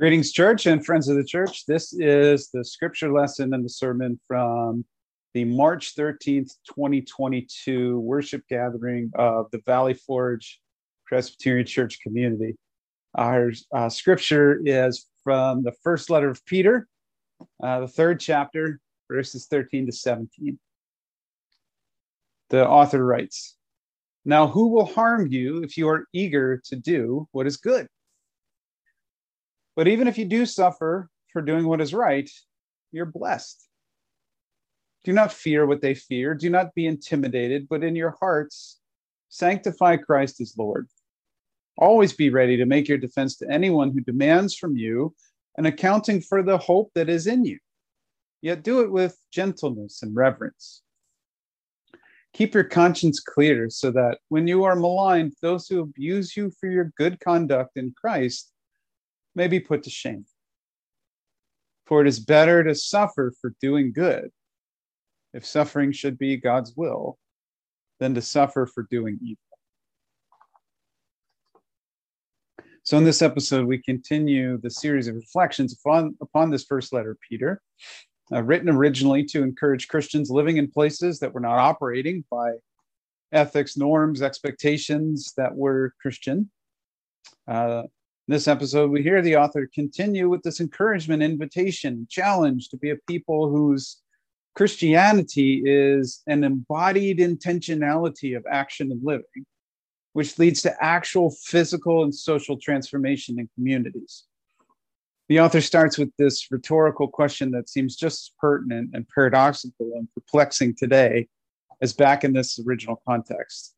Greetings, church and friends of the church. This is the scripture lesson and the sermon from the March 13th, 2022 worship gathering of the Valley Forge Presbyterian Church community. Our uh, scripture is from the first letter of Peter, uh, the third chapter, verses 13 to 17. The author writes Now, who will harm you if you are eager to do what is good? But even if you do suffer for doing what is right, you're blessed. Do not fear what they fear. Do not be intimidated, but in your hearts, sanctify Christ as Lord. Always be ready to make your defense to anyone who demands from you an accounting for the hope that is in you. Yet do it with gentleness and reverence. Keep your conscience clear so that when you are maligned, those who abuse you for your good conduct in Christ may be put to shame. For it is better to suffer for doing good, if suffering should be God's will, than to suffer for doing evil. So, in this episode, we continue the series of reflections upon, upon this first letter, Peter, uh, written originally to encourage Christians living in places that were not operating by ethics, norms, expectations that were Christian. Uh, in this episode, we hear the author continue with this encouragement, invitation, challenge to be a people whose Christianity is an embodied intentionality of action and living, which leads to actual physical and social transformation in communities. The author starts with this rhetorical question that seems just as pertinent and paradoxical and perplexing today as back in this original context.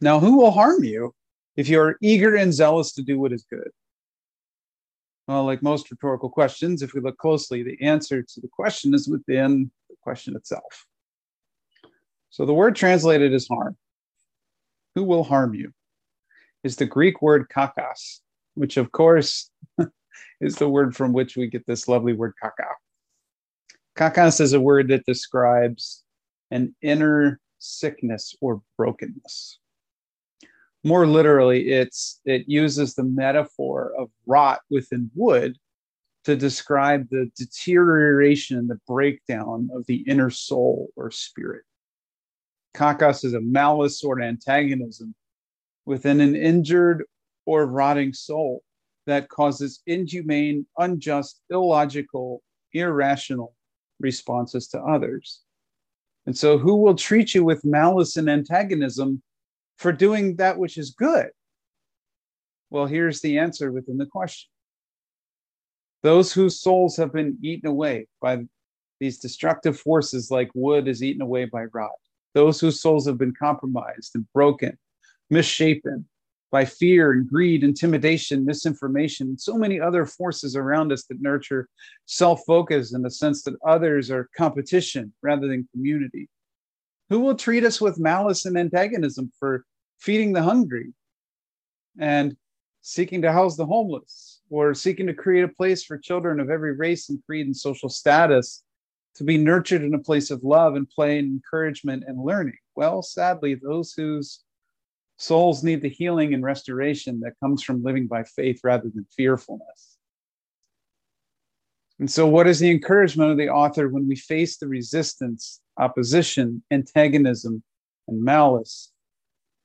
Now, who will harm you if you are eager and zealous to do what is good? Well, like most rhetorical questions, if we look closely, the answer to the question is within the question itself. So the word translated as harm. Who will harm you? Is the Greek word kakos, which of course is the word from which we get this lovely word kaka. Kakos is a word that describes an inner sickness or brokenness more literally it's it uses the metaphor of rot within wood to describe the deterioration and the breakdown of the inner soul or spirit. Kakos is a malice or antagonism within an injured or rotting soul that causes inhumane unjust illogical irrational responses to others. And so who will treat you with malice and antagonism for doing that which is good? Well, here's the answer within the question those whose souls have been eaten away by these destructive forces, like wood is eaten away by rot, those whose souls have been compromised and broken, misshapen by fear and greed, intimidation, misinformation, and so many other forces around us that nurture self focus in the sense that others are competition rather than community. Who will treat us with malice and antagonism for feeding the hungry and seeking to house the homeless or seeking to create a place for children of every race and creed and social status to be nurtured in a place of love and play and encouragement and learning. Well, sadly, those whose souls need the healing and restoration that comes from living by faith rather than fearfulness. And so, what is the encouragement of the author when we face the resistance, opposition, antagonism, and malice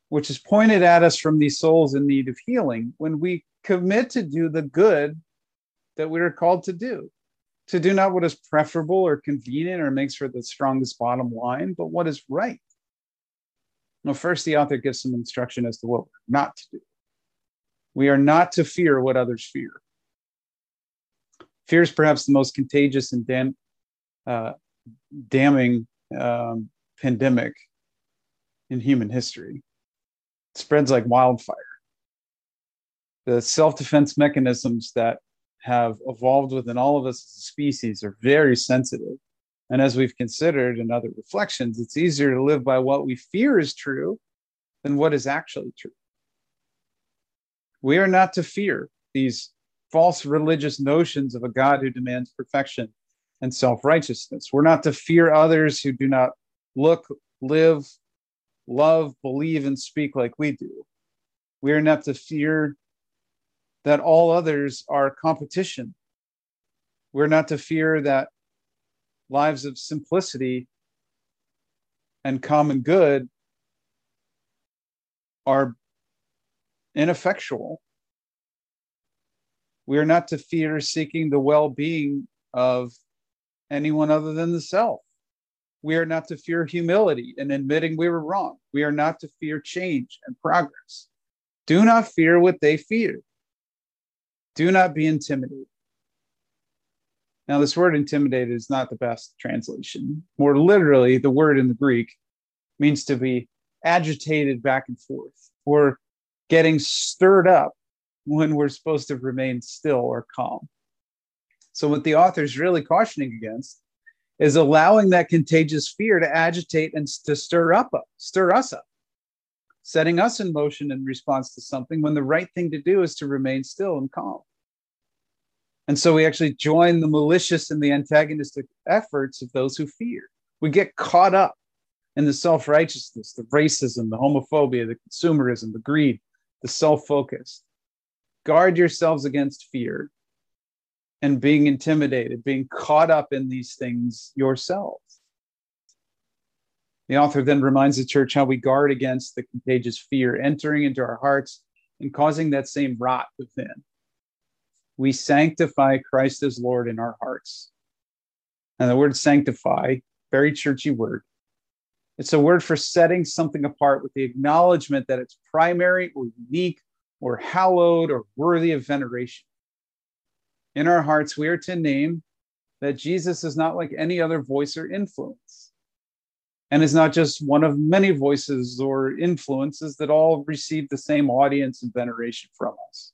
which is pointed at us from these souls in need of healing when we commit to do the good that we are called to do. To do not what is preferable or convenient or makes for the strongest bottom line but what is right. Well first the author gives some instruction as to what we're not to do. We are not to fear what others fear. Fear is perhaps the most contagious and dam- uh, damning um, pandemic in human history spreads like wildfire. The self defense mechanisms that have evolved within all of us as a species are very sensitive. And as we've considered in other reflections, it's easier to live by what we fear is true than what is actually true. We are not to fear these false religious notions of a God who demands perfection and self righteousness. We're not to fear others who do not look, live, love, believe, and speak like we do. We are not to fear that all others are competition. We're not to fear that lives of simplicity and common good are ineffectual. We are not to fear seeking the well being of anyone other than the self. We are not to fear humility and admitting we were wrong. We are not to fear change and progress. Do not fear what they fear. Do not be intimidated. Now, this word intimidated is not the best translation. More literally, the word in the Greek means to be agitated back and forth or getting stirred up when we're supposed to remain still or calm. So, what the author is really cautioning against is allowing that contagious fear to agitate and to stir up, stir us up, setting us in motion in response to something when the right thing to do is to remain still and calm. And so we actually join the malicious and the antagonistic efforts of those who fear. We get caught up in the self righteousness, the racism, the homophobia, the consumerism, the greed, the self focus. Guard yourselves against fear and being intimidated, being caught up in these things yourselves. The author then reminds the church how we guard against the contagious fear entering into our hearts and causing that same rot within. We sanctify Christ as Lord in our hearts. And the word sanctify, very churchy word. It's a word for setting something apart with the acknowledgement that it's primary or unique or hallowed or worthy of veneration in our hearts, we are to name that Jesus is not like any other voice or influence, and is not just one of many voices or influences that all receive the same audience and veneration from us.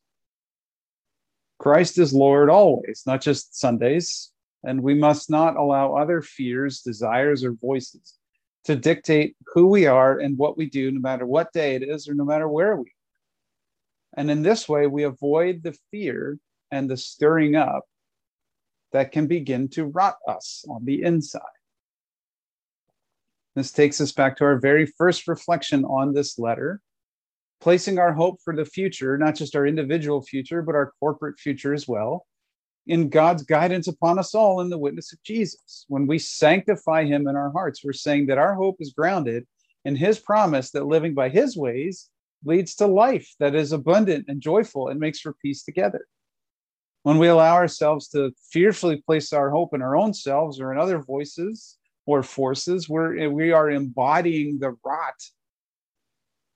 Christ is Lord always, not just Sundays, and we must not allow other fears, desires, or voices to dictate who we are and what we do, no matter what day it is or no matter where we are. And in this way, we avoid the fear and the stirring up that can begin to rot us on the inside. This takes us back to our very first reflection on this letter, placing our hope for the future, not just our individual future, but our corporate future as well, in God's guidance upon us all in the witness of Jesus. When we sanctify him in our hearts, we're saying that our hope is grounded in his promise that living by his ways leads to life that is abundant and joyful and makes for peace together when we allow ourselves to fearfully place our hope in our own selves or in other voices or forces, we're, we are embodying the rot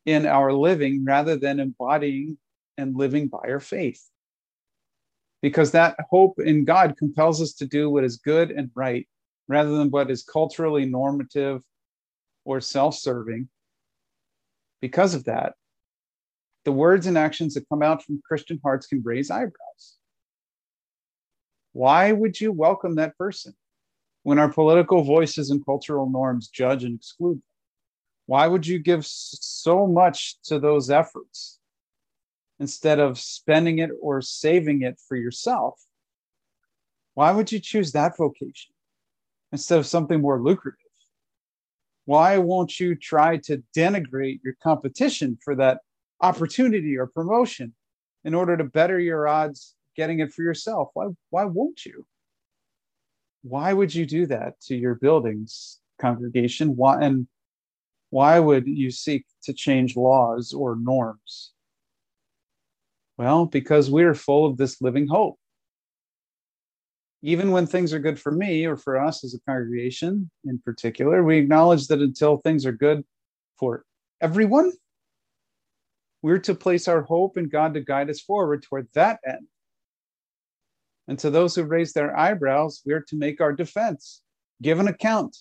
in our living rather than embodying and living by our faith. Because that hope in God compels us to do what is good and right rather than what is culturally normative or self serving. Because of that, the words and actions that come out from Christian hearts can raise eyebrows. Why would you welcome that person when our political voices and cultural norms judge and exclude them? Why would you give so much to those efforts instead of spending it or saving it for yourself? Why would you choose that vocation instead of something more lucrative? Why won't you try to denigrate your competition for that opportunity or promotion in order to better your odds getting it for yourself. Why, why won't you? Why would you do that to your buildings congregation? Why, and why would you seek to change laws or norms? Well, because we are full of this living hope. Even when things are good for me or for us as a congregation in particular, we acknowledge that until things are good for everyone, we're to place our hope in God to guide us forward toward that end. And to those who raise their eyebrows, we are to make our defense, give an account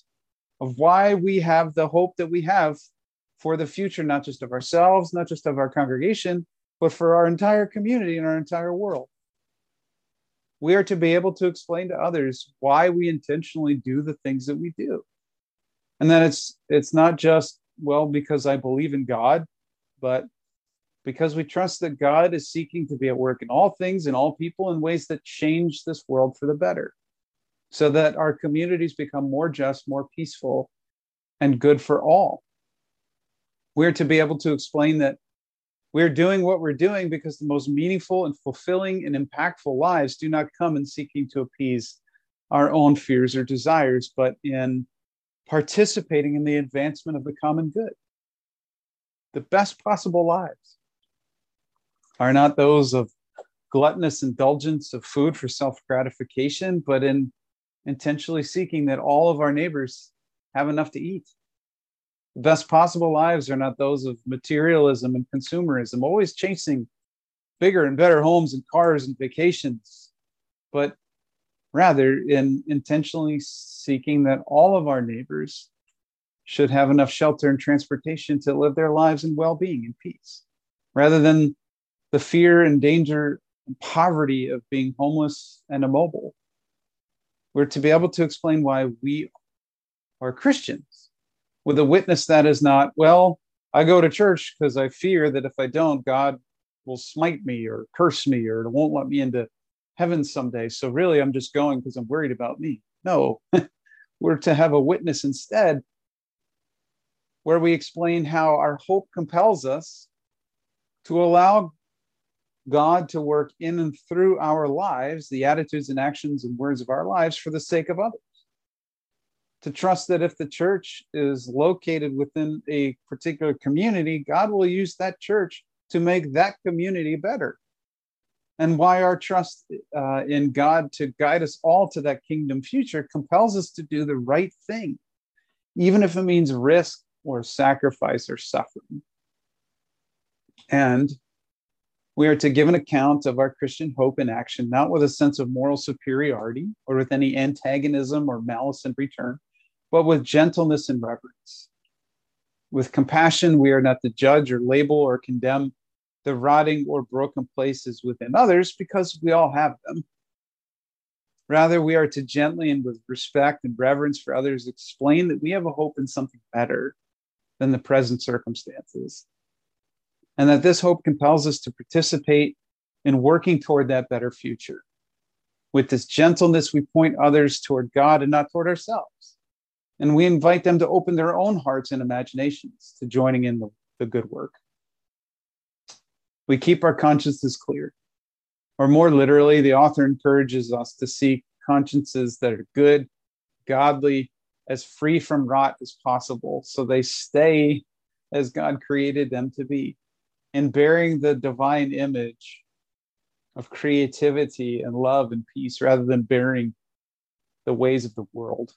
of why we have the hope that we have for the future, not just of ourselves, not just of our congregation, but for our entire community and our entire world. We are to be able to explain to others why we intentionally do the things that we do. And then it's it's not just well because I believe in God, but because we trust that God is seeking to be at work in all things and all people in ways that change this world for the better, so that our communities become more just, more peaceful, and good for all. We're to be able to explain that We're doing what we're doing because the most meaningful and fulfilling and impactful lives do not come in seeking to appease our own fears or desires, but in participating in the advancement of the common good. The best possible lives are not those of gluttonous indulgence of food for self gratification, but in intentionally seeking that all of our neighbors have enough to eat. The best possible lives are not those of materialism and consumerism, always chasing bigger and better homes and cars and vacations, but rather in intentionally seeking that all of our neighbors should have enough shelter and transportation to live their lives in well-being and peace rather than the fear and danger and poverty of being homeless and immobile we're to be able to explain why we are christians with a witness that is not well i go to church because i fear that if i don't god will smite me or curse me or won't let me into heaven someday. So really, I'm just going because I'm worried about me. No, we're to have a witness instead where we explain how our hope compels us to allow God to work in and through our lives, the attitudes and actions and words of our lives for the sake of others. To trust that if the church is located within a particular community, God will use that church to make that community better and why our trust uh, in God to guide us all to that kingdom future compels us to do the right thing, even if it means risk or sacrifice or suffering. And we are to give an account of our Christian hope in action, not with a sense of moral superiority or with any antagonism or malice in return, but with gentleness and reverence. With compassion, we are not to judge or label or condemn the rotting or broken places within others because we all have them. Rather, we are to gently and with respect and reverence for others explain that we have a hope in something better than the present circumstances. And that this hope compels us to participate in working toward that better future. With this gentleness, we point others toward God and not toward ourselves. And we invite them to open their own hearts and imaginations to joining in the, the good work we keep our consciences clear. Or more literally, the author encourages us to seek consciences that are good, godly, as free from rot as possible, so they stay as God created them to be, in bearing the divine image of creativity and love and peace rather than bearing the ways of the world.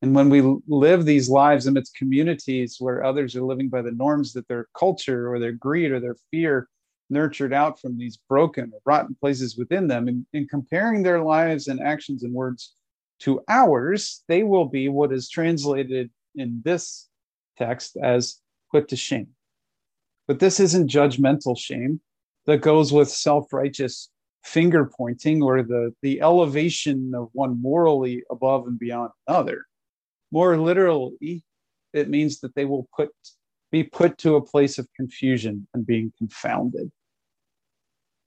And when we live these lives amidst communities where others are living by the norms that their culture or their greed or their fear nurtured out from these broken or rotten places within them, and in comparing their lives and actions and words to ours, they will be what is translated in this text as put to shame. But this isn't judgmental shame that goes with self righteous finger pointing or the, the elevation of one morally above and beyond another. More literally, it means that they will put be put to a place of confusion and being confounded.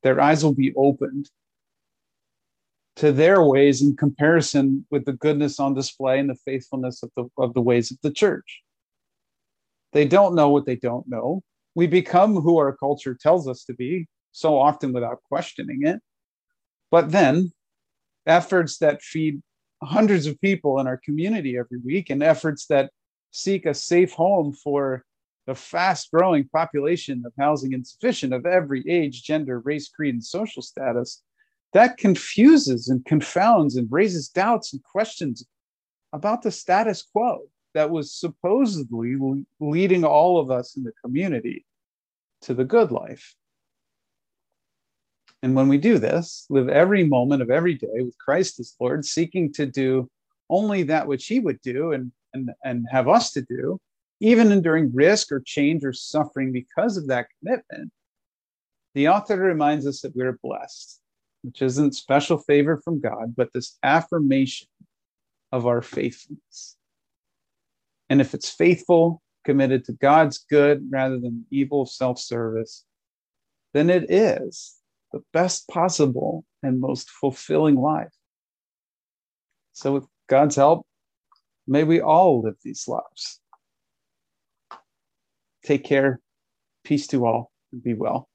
Their eyes will be opened to their ways in comparison with the goodness on display and the faithfulness of the, of the ways of the church. They don't know what they don't know. We become who our culture tells us to be, so often without questioning it. But then, efforts that feed hundreds of people in our community every week and efforts that seek a safe home for the fast growing population of housing insufficient of every age, gender, race, creed, and social status, that confuses and confounds and raises doubts and questions about the status quo that was supposedly leading all of us in the community to the good life. And when we do this, live every moment of every day with Christ as Lord, seeking to do only that which He would do and, and, and have us to do, even enduring risk or change or suffering because of that commitment, the author reminds us that we're blessed, which isn't special favor from God, but this affirmation of our faithfulness. And if it's faithful, committed to God's good rather than evil self service, then it is the best possible and most fulfilling life. So, with God's help, may we all live these lives. Take care. Peace to all and be well.